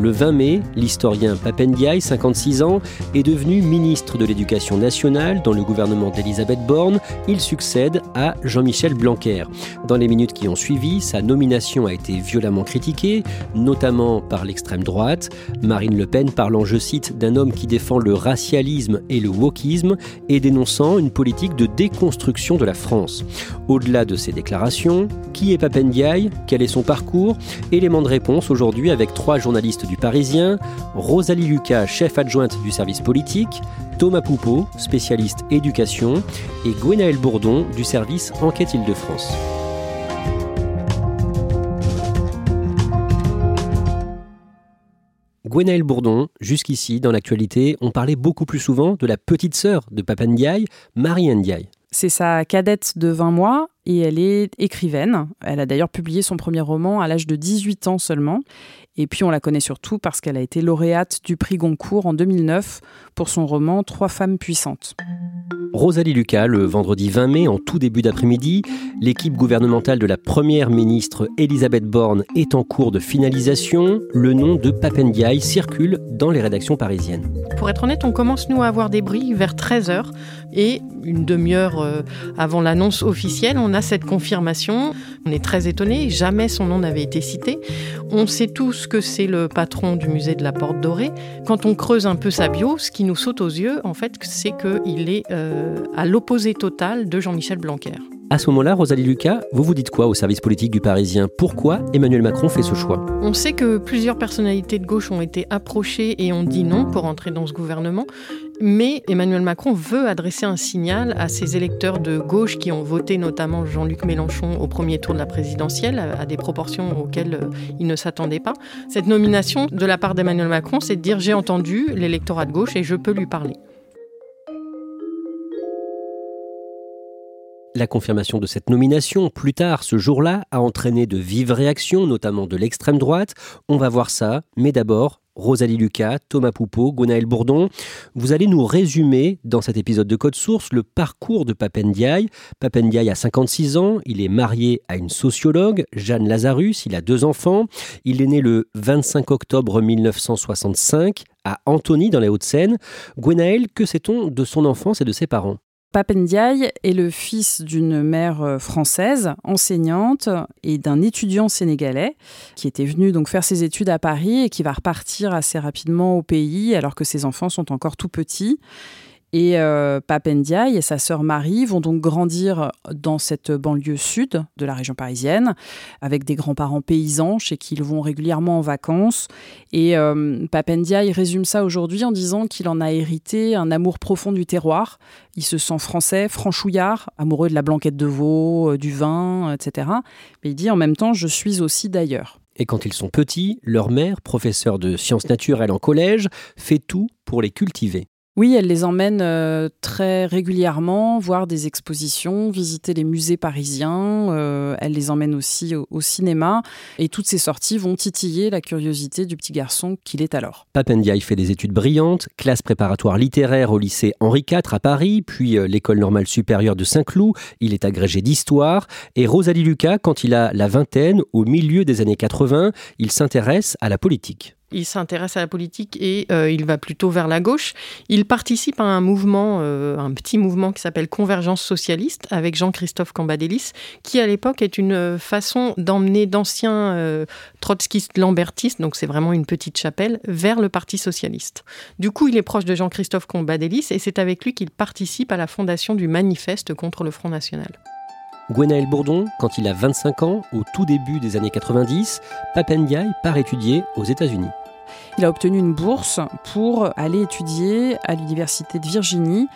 Le 20 mai, l'historien Papendiaï, 56 ans, est devenu ministre de l'Éducation nationale dans le gouvernement d'Elisabeth Borne. Il succède à Jean-Michel Blanquer. Dans les minutes qui ont suivi, sa nomination a été violemment critiquée, notamment par l'extrême droite. Marine Le Pen parlant, je cite, d'un homme qui défend le racialisme et le wokisme et dénonçant une politique de déconstruction de la France. Au-delà de ces déclarations, qui est Papendiaï? Quel est son parcours? Élément de réponse aujourd'hui avec trois journalistes du Parisien, Rosalie Lucas, chef adjointe du service politique, Thomas Poupeau, spécialiste éducation, et Gwenaël Bourdon du service Enquête Île-de-France. Gwenaël Bourdon, jusqu'ici, dans l'actualité, on parlait beaucoup plus souvent de la petite sœur de Papandiaï, Marie Ndiaye. C'est sa cadette de 20 mois et elle est écrivaine. Elle a d'ailleurs publié son premier roman à l'âge de 18 ans seulement. Et puis on la connaît surtout parce qu'elle a été lauréate du prix Goncourt en 2009 pour son roman Trois femmes puissantes. Rosalie Lucas, le vendredi 20 mai, en tout début d'après-midi, l'équipe gouvernementale de la première ministre Elisabeth Borne est en cours de finalisation. Le nom de Papendiaï circule dans les rédactions parisiennes. Pour être honnête, on commence nous à avoir des bris vers 13h et une demi-heure euh, avant l'annonce officielle, on a cette confirmation. On est très étonné, jamais son nom n'avait été cité. On sait tous que c'est le patron du musée de la Porte Dorée. Quand on creuse un peu sa bio, ce qui nous saute aux yeux, en fait, c'est qu'il est euh, à l'opposé total de Jean-Michel Blanquer. À ce moment-là, Rosalie Lucas, vous vous dites quoi au service politique du Parisien? Pourquoi Emmanuel Macron fait ce choix? On sait que plusieurs personnalités de gauche ont été approchées et ont dit non pour entrer dans ce gouvernement. Mais Emmanuel Macron veut adresser un signal à ces électeurs de gauche qui ont voté notamment Jean-Luc Mélenchon au premier tour de la présidentielle à des proportions auxquelles euh, il ne s'attendait pas. Cette nomination de la part d'Emmanuel Macron, c'est de dire j'ai entendu l'électorat de gauche et je peux lui parler. La confirmation de cette nomination, plus tard ce jour-là, a entraîné de vives réactions, notamment de l'extrême droite. On va voir ça, mais d'abord, Rosalie Lucas, Thomas Poupeau, Gonaël Bourdon. Vous allez nous résumer dans cet épisode de Code Source le parcours de Papendiaï. Papendiaï a 56 ans, il est marié à une sociologue, Jeanne Lazarus, il a deux enfants. Il est né le 25 octobre 1965 à Antony dans les Hauts-de-Seine. Gwenaël, que sait-on de son enfance et de ses parents? Papendiaï est le fils d'une mère euh, française, enseignante, et d'un étudiant sénégalais qui était venu donc faire ses études à Paris et qui va repartir assez rapidement au pays alors que ses enfants sont encore tout petits. Et euh, et sa sœur Marie vont donc grandir dans cette banlieue sud de la région parisienne, avec des grands-parents paysans chez qui ils vont régulièrement en vacances. Et euh, résume ça aujourd'hui en disant qu'il en a hérité un amour profond du terroir. Il se sent français, franchouillard, amoureux de la blanquette de veau, euh, du vin, etc. Mais il dit en même temps, je suis aussi d'ailleurs. Et quand ils sont petits, leur mère, professeure de sciences naturelles en collège, fait tout pour les cultiver. Oui, elle les emmène euh, très régulièrement voir des expositions, visiter les musées parisiens. Euh, elle les emmène aussi au, cinéma. Et toutes ces sorties vont titiller la curiosité du petit garçon qu'il est alors. Papendiaï fait des études brillantes, classe préparatoire littéraire au lycée Henri IV à Paris, puis euh, l'école normale supérieure de Saint-Cloud. Il est agrégé d'histoire. Et Rosalie Lucas, quand il a la vingtaine, au milieu des années 80, il s'intéresse à la politique. Il s'intéresse à la politique et euh, il va plutôt vers la gauche. Il participe à un mouvement, euh, un petit mouvement qui s'appelle Convergence socialiste avec Jean-Christophe Cambadélis, qui à l'époque est une façon d'emmener d'anciens euh, trotskistes lambertistes, donc c'est vraiment une petite chapelle, vers le Parti socialiste. Du coup, il est proche de Jean-Christophe Cambadélis et c'est avec lui qu'il participe à la fondation du Manifeste contre le Front National. Gwenaël Bourdon, quand il a 25 ans, au tout début des années 90, Papendiaï part étudier aux États-Unis. Il a obtenu une bourse pour aller étudier à l'Université de Virginie.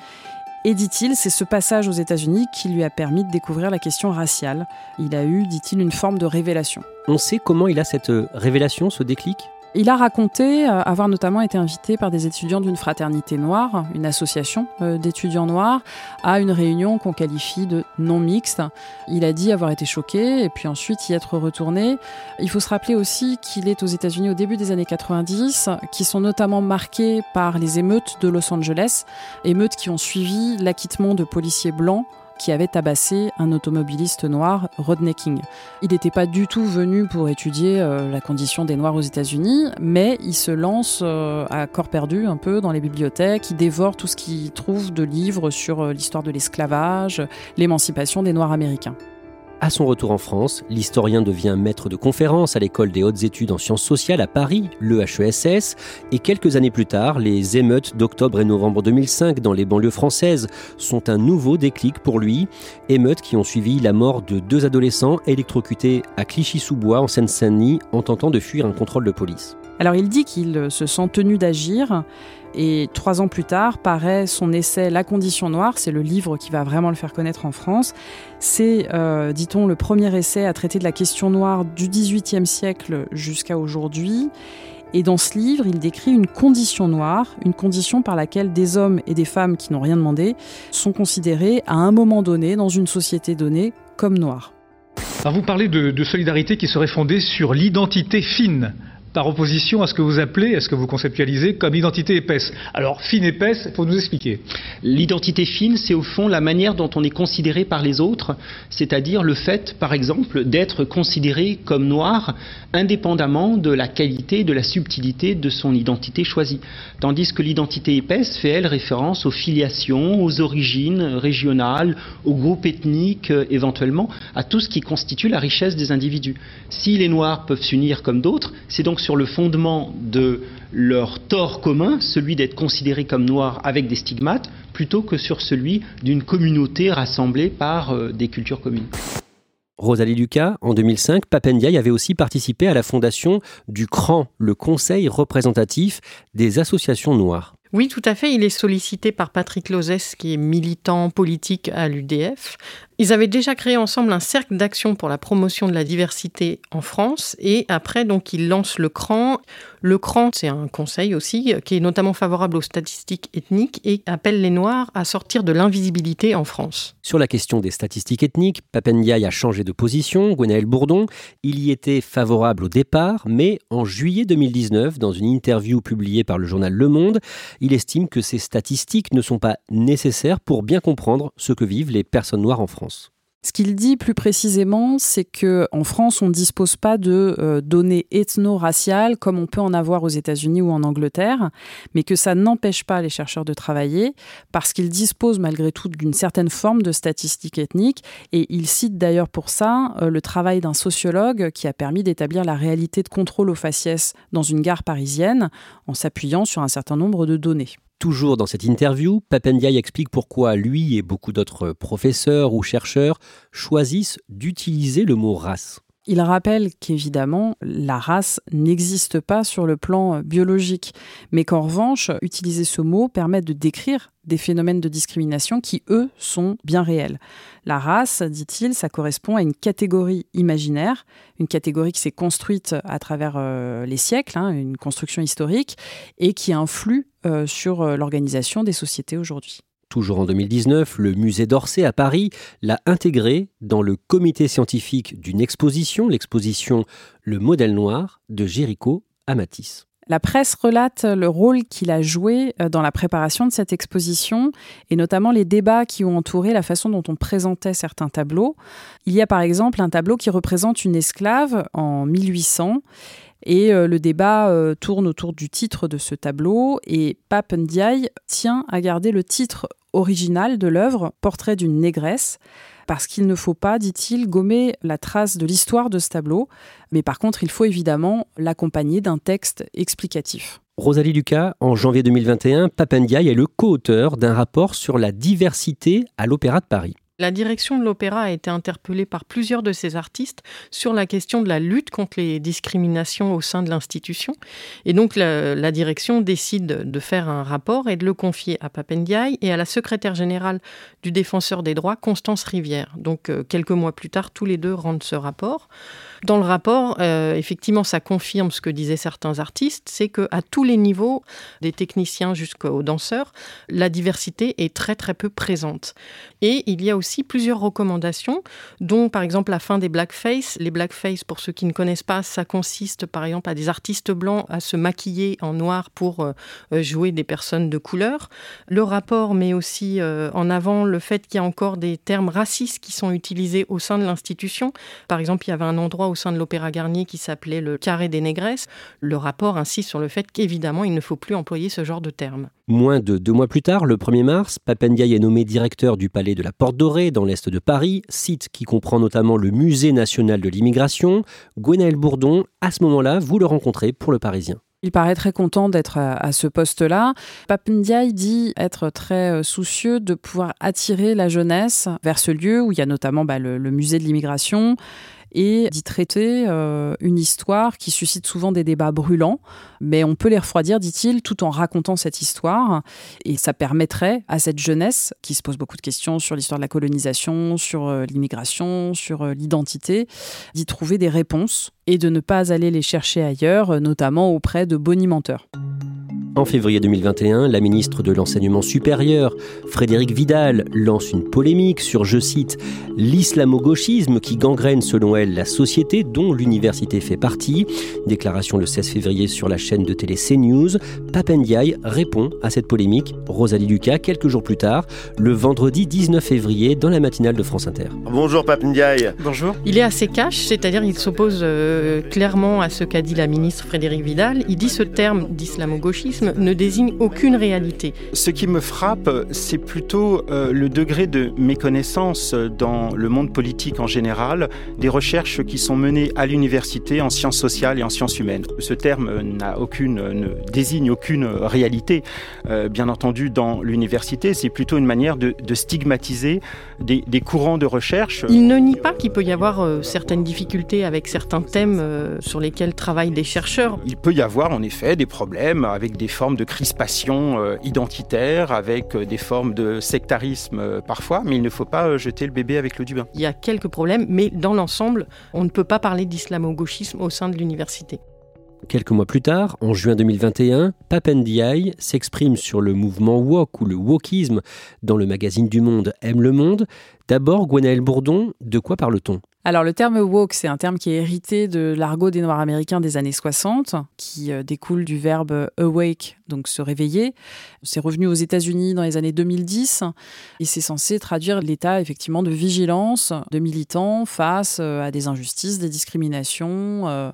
Et dit-il, c'est ce passage aux États-Unis qui lui a permis de découvrir la question raciale. Il a eu, dit-il, une forme de révélation. On sait comment il a cette révélation, ce déclic? Il a raconté euh, avoir notamment été invité par des étudiants d'une fraternité noire, une association euh, d'étudiants noirs, à une réunion qu'on qualifie de non mixte. Il a dit avoir été choqué et puis ensuite y être retourné. Il faut se rappeler aussi qu'il est aux États-Unis au début des années 90, qui sont notamment marquées par les émeutes de Los Angeles, émeutes qui ont suivi l'acquittement de policiers blancs qui avait tabassé un automobiliste noir, Rodney King. Il n'était pas du tout venu pour étudier euh, la condition des Noirs aux États-Unis, mais il se lance euh, à corps perdu un peu dans les bibliothèques, il dévore tout ce qu'il trouve de livres sur euh, l'histoire de l'esclavage, l'émancipation des Noirs américains. À son retour en France, l'historien devient maître de conférence à l'école des hautes études en sciences sociales à Paris, l'EHESS, et quelques années plus tard, les émeutes d'octobre et novembre 2005 dans les banlieues françaises sont un nouveau déclic pour lui, émeutes qui ont suivi la mort de deux adolescents électrocutés à Clichy-sous-Bois en Seine-Saint-Denis en tentant de fuir un contrôle de police. Alors il dit qu'il se sent tenu d'agir et trois ans plus tard paraît son essai La condition noire, c'est le livre qui va vraiment le faire connaître en France. C'est, euh, dit-on, le premier essai à traiter de la question noire du XVIIIe siècle jusqu'à aujourd'hui. Et dans ce livre, il décrit une condition noire, une condition par laquelle des hommes et des femmes qui n'ont rien demandé sont considérés à un moment donné, dans une société donnée, comme noirs. Alors vous parlez de, de solidarité qui serait fondée sur l'identité fine par opposition à ce que vous appelez, à ce que vous conceptualisez comme identité épaisse. Alors, fine épaisse, il faut nous expliquer. L'identité fine, c'est au fond la manière dont on est considéré par les autres, c'est-à-dire le fait, par exemple, d'être considéré comme noir indépendamment de la qualité, de la subtilité de son identité choisie. Tandis que l'identité épaisse fait, elle, référence aux filiations, aux origines régionales, aux groupes ethniques, euh, éventuellement, à tout ce qui constitue la richesse des individus. Si les noirs peuvent s'unir comme d'autres, c'est donc sur le fondement de leur tort commun, celui d'être considérés comme noirs avec des stigmates, plutôt que sur celui d'une communauté rassemblée par euh, des cultures communes. Rosalie Lucas, en 2005, Papendiaï avait aussi participé à la fondation du CRAN, le Conseil représentatif des associations noires. Oui, tout à fait. Il est sollicité par Patrick Lozès, qui est militant politique à l'UDF. Ils avaient déjà créé ensemble un cercle d'action pour la promotion de la diversité en France. Et après, donc, ils lancent le CRAN. Le CRAN, c'est un conseil aussi, qui est notamment favorable aux statistiques ethniques et appelle les Noirs à sortir de l'invisibilité en France. Sur la question des statistiques ethniques, Papendiaï a changé de position. Gwenaël Bourdon, il y était favorable au départ, mais en juillet 2019, dans une interview publiée par le journal Le Monde, il estime que ces statistiques ne sont pas nécessaires pour bien comprendre ce que vivent les personnes noires en France. Ce qu'il dit plus précisément, c'est que en France, on ne dispose pas de euh, données ethno-raciales comme on peut en avoir aux États-Unis ou en Angleterre, mais que ça n'empêche pas les chercheurs de travailler parce qu'ils disposent malgré tout d'une certaine forme de statistiques ethniques. Et il cite d'ailleurs pour ça euh, le travail d'un sociologue qui a permis d'établir la réalité de contrôle aux faciès dans une gare parisienne en s'appuyant sur un certain nombre de données. Toujours dans cette interview, Papendiaï explique pourquoi lui et beaucoup d'autres professeurs ou chercheurs choisissent d'utiliser le mot race. Il rappelle qu'évidemment, la race n'existe pas sur le plan biologique, mais qu'en revanche, utiliser ce mot permet de décrire des phénomènes de discrimination qui, eux, sont bien réels. La race, dit-il, ça correspond à une catégorie imaginaire, une catégorie qui s'est construite à travers euh, les siècles, hein, une construction historique, et qui influe euh, sur euh, l'organisation des sociétés aujourd'hui. Toujours en 2019, le musée d'Orsay à Paris l'a intégré dans le comité scientifique d'une exposition, l'exposition Le modèle noir de Jéricho à Matisse. La presse relate le rôle qu'il a joué euh, dans la préparation de cette exposition et notamment les débats qui ont entouré la façon dont on présentait certains tableaux. Il y a par exemple un tableau qui représente une esclave en 1800 Et le débat tourne autour du titre de ce tableau et Pape tient à garder le titre original de l'œuvre, Portrait d'une négresse, parce qu'il ne faut pas, dit-il, gommer la trace de l'histoire de ce tableau, mais par contre, il faut évidemment l'accompagner d'un texte explicatif. Rosalie Lucas, en janvier 2021, Papendiaï est le co-auteur d'un rapport sur la diversité à l'Opéra de Paris. La direction de l'opéra a été interpellée par plusieurs de ces artistes sur la question de la lutte contre les discriminations au sein de l'institution. Et donc la, direction décide de faire un rapport et de le confier à Papendiaï et à la secrétaire générale du défenseur des droits, Constance Rivière. Donc euh, quelques mois plus tard, tous les deux rendent ce rapport. Dans le rapport, euh, effectivement, ça confirme ce que disaient certains artistes, c'est que à tous les niveaux, des techniciens jusqu'aux danseurs, la diversité est très très peu présente. Et il y a aussi plusieurs recommandations, dont par exemple la fin des blackface. Les blackface, pour ceux qui ne connaissent pas, ça consiste par exemple à des artistes blancs à se maquiller en noir pour euh, jouer des personnes de couleur. Le rapport met aussi euh, en avant le fait qu'il y a encore des termes racistes qui sont utilisés au sein de l'institution. Par exemple, il y avait un endroit au sein de l'Opéra Garnier qui s'appelait le carré des négresses. Le rapport insiste sur le fait qu'évidemment, il ne faut plus employer ce genre de terme. Moins de deux mois plus tard, le 1er mars, Papendiaï est nommé directeur du palais de la Porte Dans l'est de Paris, site qui comprend notamment le Musée national de l'immigration. Gwenaël Bourdon, à ce moment-là, vous le rencontrez pour le Parisien. Il paraît très content d'être à ce poste-là. Papendiaï dit être très euh, soucieux de pouvoir attirer la jeunesse vers ce lieu où il y a notamment bah, le musée de l'immigration et d'y traiter euh, une histoire qui suscite souvent des débats brûlants, mais on peut les refroidir, dit-il, tout en racontant cette histoire. Et ça permettrait à cette jeunesse, qui se pose beaucoup de questions sur l'histoire de la colonisation, sur euh, l'immigration, sur euh, l'identité, d'y trouver des réponses et de ne pas aller les chercher ailleurs, notamment auprès de bonimenteurs. En février 2021, la ministre de l'Enseignement supérieur, Frédéric Vidal, lance une polémique sur, je cite, l'islamo-gauchisme qui gangrène selon elle la société dont l'université fait partie. Déclaration le 16 février sur la chaîne de télé CNews. Papendiaï répond à cette polémique. Rosalie Lucas, quelques jours plus tard, le vendredi 19 février, dans la matinale de France Inter. Bonjour Papendiaï. Bonjour. Il est assez cash, c'est-à-dire il s'oppose euh, clairement à ce qu'a dit la ministre Frédéric Vidal. Il dit ce terme d'islamo-gauchisme ne désigne aucune réalité. Ce qui me frappe, c'est plutôt euh, le degré de méconnaissance dans le monde politique en général des recherches qui sont menées à l'université en sciences sociales et en sciences humaines. Ce terme n'a aucune, ne désigne aucune réalité, euh, bien entendu, dans l'université. C'est plutôt une manière de, stigmatiser des, courants de recherche. Il ne nie pas qu'il peut y avoir euh, certaines difficultés avec certains thèmes sur lesquels travaillent des chercheurs. Il peut y avoir en effet des problèmes avec des formes de crispation euh, identitaire, avec euh, des formes de sectarisme euh, parfois, mais il ne faut pas jeter le bébé avec l'eau du bain. Il y a quelques problèmes, mais dans l'ensemble, on ne peut pas parler d'islamo-gauchisme au sein de l'université. Quelques mois plus tard, en juin 2021, Papendiaï s'exprime sur le mouvement woke ou le wokisme dans le magazine du Monde Aime le Monde. D'abord, Gwenaël Bourdon, de quoi parle-t-on? Alors le terme woke, c'est un terme qui est hérité de l'argot des Noirs américains des années 60, qui euh, découle du verbe awake, donc se réveiller. C'est revenu aux États-Unis dans les années 2010 et c'est censé traduire l'état effectivement de vigilance de militants face euh, à des injustices, des discriminations euh,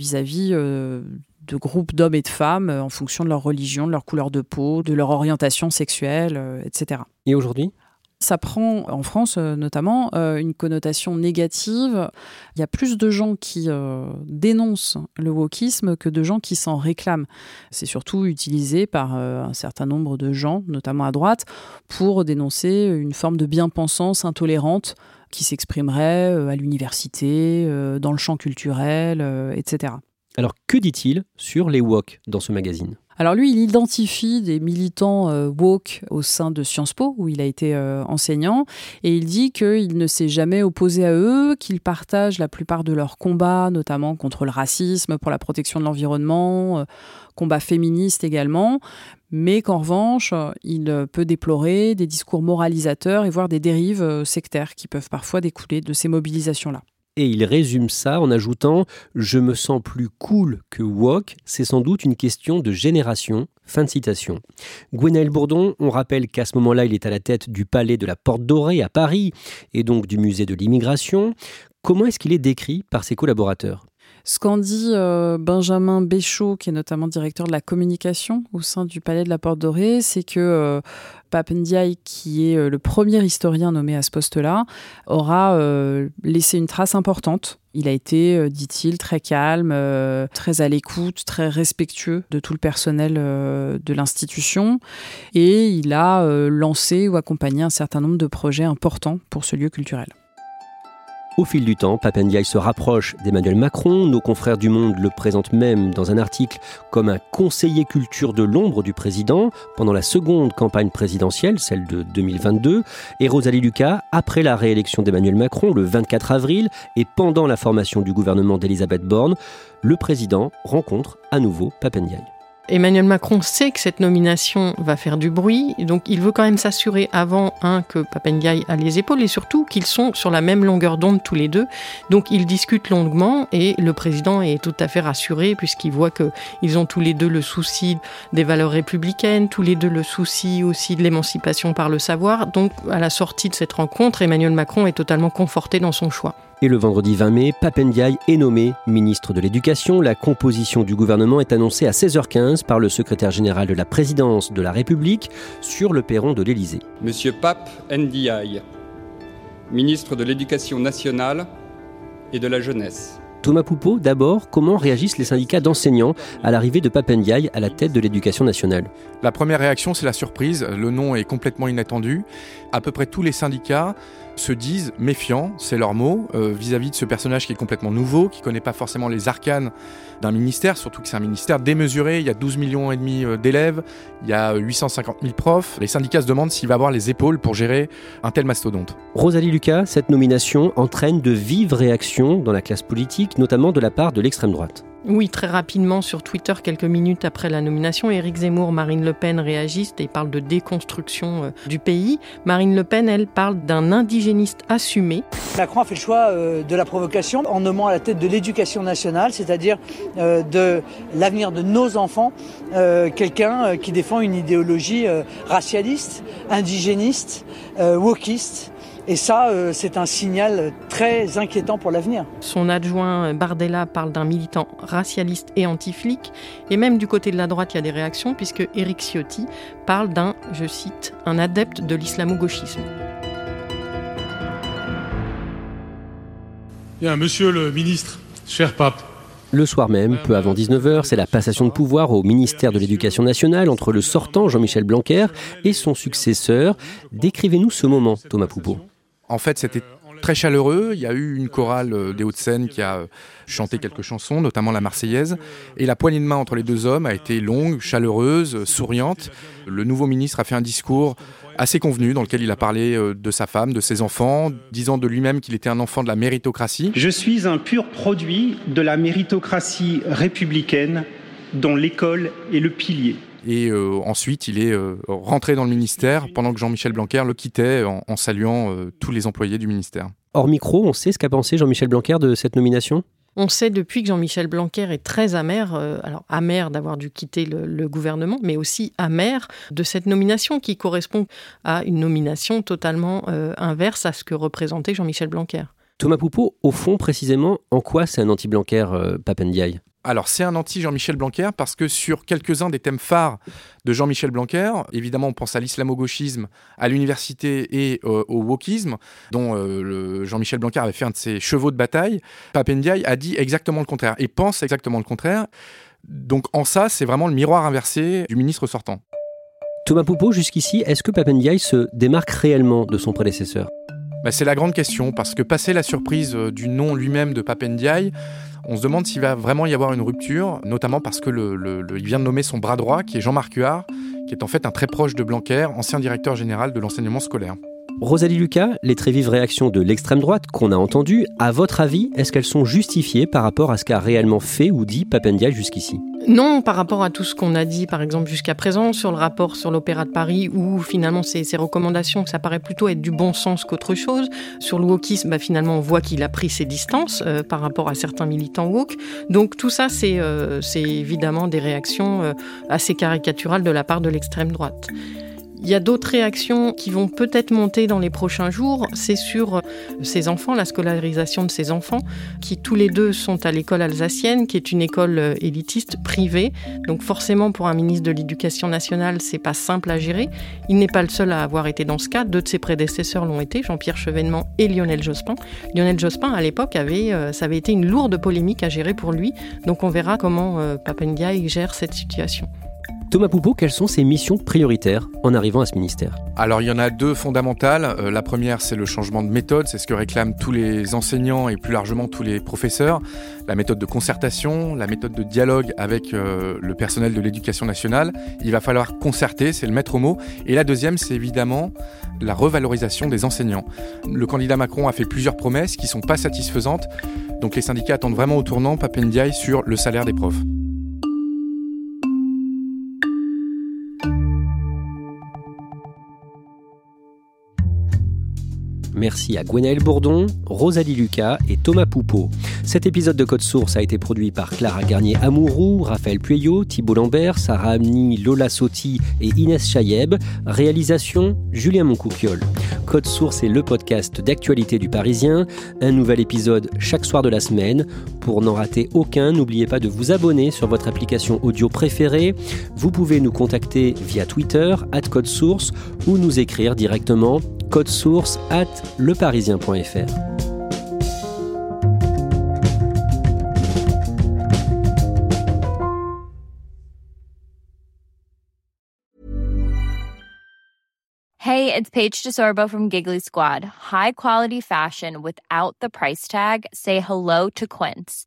vis-à-vis de groupes d'hommes et de femmes en fonction de leur religion, de leur couleur de peau, de leur orientation sexuelle, etc. Et aujourd'hui? Ça prend, en France euh, notamment, euh, une connotation négative. Il y a plus de gens qui euh, dénoncent le wokisme que de gens qui s'en réclament. C'est surtout utilisé par un certain nombre de gens, notamment à droite, pour dénoncer une forme de bien-pensance intolérante qui s'exprimerait à l'université, dans le champ culturel, etc. Alors que dit-il sur les wok dans ce magazine? Alors lui, il identifie des militants euh, woke au sein de Sciences Po, où il a été euh, enseignant, et il dit qu'il ne s'est jamais opposé à eux, qu'il partage la plupart de leurs combats, notamment contre le racisme, pour la protection de l'environnement, euh, combats féministes également, mais qu'en revanche, il peut déplorer des discours moralisateurs et voire des dérives sectaires qui peuvent parfois découler de ces mobilisations-là et il résume ça en ajoutant Je me sens plus cool que woke, c'est sans doute une question de génération. Fin de citation. Gwenaël Bourdon, on rappelle qu'à ce moment-là, il est à la tête du palais de la Porte Dorée à Paris et donc du musée de l'immigration. Comment est-ce qu'il est décrit par ses collaborateurs? Ce qu'en dit euh, Benjamin Béchaud, qui est notamment directeur de la communication au sein du Palais de la Porte Dorée, c'est que euh, qui est euh, le premier historien nommé à ce poste-là, aura euh, laissé une trace importante. Il a été, dit-il, très calme, très à l'écoute, très respectueux de tout le personnel de l'institution. Et il a lancé ou accompagné un certain nombre de projets importants pour ce lieu culturel. Au fil du temps, Papendiaï se rapproche d'Emmanuel Macron. Nos confrères du Monde le présentent même dans un article comme un conseiller culture de l'ombre du président pendant la seconde campagne présidentielle, celle de 2022. Et Rosalie Lucas, après la réélection d'Emmanuel Macron le 24 avril et pendant la formation du gouvernement d'Elisabeth Borne, le président rencontre à nouveau Papendiaï. Emmanuel Macron sait que cette nomination va faire du bruit, donc il veut quand même s'assurer avant, un, que Papendiaï a les épaules et surtout qu'ils sont sur la même longueur d'onde tous les deux. Donc ils discutent longuement et le président est tout à fait rassuré puisqu'il voit qu'ils ont tous les deux le souci des valeurs républicaines, tous les deux le souci aussi de l'émancipation par le savoir. Donc à la sortie de cette rencontre, Emmanuel Macron est totalement conforté dans son choix. Et le vendredi 20 mai, Papendiaï est nommé ministre de l'Éducation. La composition du gouvernement est annoncée à 16h15 par le secrétaire général de la présidence de la République sur le perron de l'Élysée. Monsieur Pape Ndiaye, ministre de l'Éducation nationale et de la jeunesse. Thomas Poupeau, d'abord, comment réagissent les syndicats d'enseignants à l'arrivée de Papendiaï à la tête de l'éducation nationale? La première réaction, c'est la surprise. Le nom est complètement inattendu. À peu près tous les syndicats se disent méfiants, c'est leur mot, euh, vis-à-vis de ce personnage qui est complètement nouveau, qui connaît pas forcément les arcanes d'un ministère, surtout que c'est un ministère démesuré, il y a 12 millions et demi euh, d'élèves, il y a 850 000 profs. Les syndicats se demandent s'il va avoir les épaules pour gérer un tel mastodonte. Rosalie Lucas, cette nomination entraîne de vives réactions dans la classe politique, notamment de la part de l'extrême droite. Oui, très rapidement sur Twitter, quelques minutes après la nomination, Éric Zemmour, Marine Le Pen réagissent et parlent de déconstruction euh, du pays. Marine Le Pen, elle, parle d'un indigéniste assumé. Macron a fait le choix euh, de la provocation en nommant à la tête de l'éducation nationale, c'est-à-dire euh, de l'avenir de nos enfants, quelqu'un qui défend une idéologie racialiste, indigéniste, wokiste et ça, euh, c'est un signal très inquiétant pour l'avenir. Son adjoint Bardella parle d'un militant racialiste et anti-flic. Et même du côté de la droite, il y a des réactions, puisque Éric Ciotti parle d'un, je cite, un adepte de l'islamo-gauchisme. Bien, monsieur le ministre, cher pape, le soir même, peu avant 19h, c'est la passation de pouvoir au ministère de l'Éducation nationale entre le sortant Jean-Michel Blanquer et son successeur. Décrivez-nous ce moment, Thomas Poupeau. En fait, c'était très chaleureux. Il y a eu une chorale euh, des Hauts-de-Seine qui a euh, chanté quelques chansons, notamment la Marseillaise. Et la poignée de main entre les deux hommes a été longue, chaleureuse, souriante. Le nouveau ministre a fait un discours assez convenu dans lequel il a parlé euh, de sa femme, de ses enfants, disant de lui-même qu'il était un enfant de la méritocratie. Je suis un pur produit de la méritocratie républicaine dont l'école est le pilier. Et euh, ensuite, il est euh, rentré dans le ministère pendant que Jean-Michel Blanquer le quittait en, saluant euh, tous les employés du ministère. Hors micro, on sait ce qu'a pensé Jean-Michel Blanquer de cette nomination? On sait depuis que Jean-Michel Blanquer est très amer, alors amer d'avoir dû quitter le, gouvernement, mais aussi amer de cette nomination qui correspond à une nomination totalement inverse à ce que représentait Jean-Michel Blanquer. Thomas Poupeau, au fond, précisément, en quoi c'est un anti-Blanquer, Papendiaï? Alors c'est un anti-Jean-Michel Blanquer parce que sur quelques-uns des thèmes phares de Jean-Michel Blanquer, évidemment on pense à l'islamo-gauchisme, à l'université et euh, au wokisme, dont euh, Jean-Michel Blanquer avait fait un de ses chevaux de bataille, Papendiaï a dit exactement le contraire et pense exactement le contraire. Donc en ça, c'est vraiment le miroir inversé du ministre sortant. Thomas Poupeau, jusqu'ici, est-ce que Papendiaï se démarque réellement de son prédécesseur? Bah, C'est la grande question, parce que passer la surprise euh, du nom lui-même de Papendiaï, on se demande s'il va vraiment y avoir une rupture, notamment parce que il vient de nommer son bras droit, qui est Jean-Marc Huard, qui est en fait un très proche de Blanquer, ancien directeur général de l'enseignement scolaire. Rosalie Lucas, les très vives réactions de l'extrême droite qu'on a entendues, à votre avis, est-ce qu'elles sont justifiées par rapport à ce qu'a réellement fait ou dit Papendiaï jusqu'ici? Non, par rapport à tout ce qu'on a dit, par exemple, jusqu'à présent, sur le rapport sur l'Opéra de Paris, où finalement ces, recommandations, ça paraît plutôt être du bon sens qu'autre chose. Sur le wokisme, bah, finalement, on voit qu'il a pris ses distances euh, par rapport à certains militants woke. Donc tout ça, c'est euh, évidemment des réactions euh, assez caricaturales de la part de l'extrême droite. Il y a d'autres réactions qui vont peut-être monter dans les prochains jours. C'est sur ces enfants, la scolarisation de ces enfants, qui tous les deux sont à l'école alsacienne, qui est une école euh, élitiste privée. Donc forcément, pour un ministre de l'Éducation nationale, c'est pas simple à gérer. Il n'est pas le seul à avoir été dans ce cas. Deux de ses prédécesseurs l'ont été, Jean-Pierre Chevènement et Lionel Jospin. Lionel Jospin, à l'époque, avait, euh, ça avait été une lourde polémique à gérer pour lui. Donc on verra comment euh, Papendiaï gère cette situation. Thomas Poupeau, quelles sont ses missions prioritaires en arrivant à ce ministère? Alors il y en a deux fondamentales. Euh, la première, c'est le changement de méthode, c'est ce que réclament tous les enseignants et plus largement tous les professeurs. La méthode de concertation, la méthode de dialogue avec euh, le personnel de l'éducation nationale. Il va falloir concerter, c'est le maître mot. Et la deuxième, c'est évidemment la revalorisation des enseignants. Le candidat Macron a fait plusieurs promesses qui ne sont pas satisfaisantes. Donc les syndicats attendent vraiment au tournant Papendiaï sur le salaire des profs. Merci à Gwenaël Bourdon, Rosalie Lucas et Thomas Poupeau. Cet épisode de Code Source a été produit par Clara Garnier-Amouroux, Raphaël Pueyo, Thibault Lambert, Sarah Amni, Lola Sotti et Inès Chayeb. Réalisation Julien Moncouquiol. Code Source est le podcast d'actualité du Parisien. Un nouvel épisode chaque soir de la semaine. Pour n'en rater aucun, n'oubliez pas de vous abonner sur votre application audio préférée. Vous pouvez nous contacter via Twitter, at Code Source, ou nous écrire directement code source at leparisien.fr. Hey, it's Paige DeSorbo from Giggly Squad. High quality fashion without the price tag. Say hello to Quince.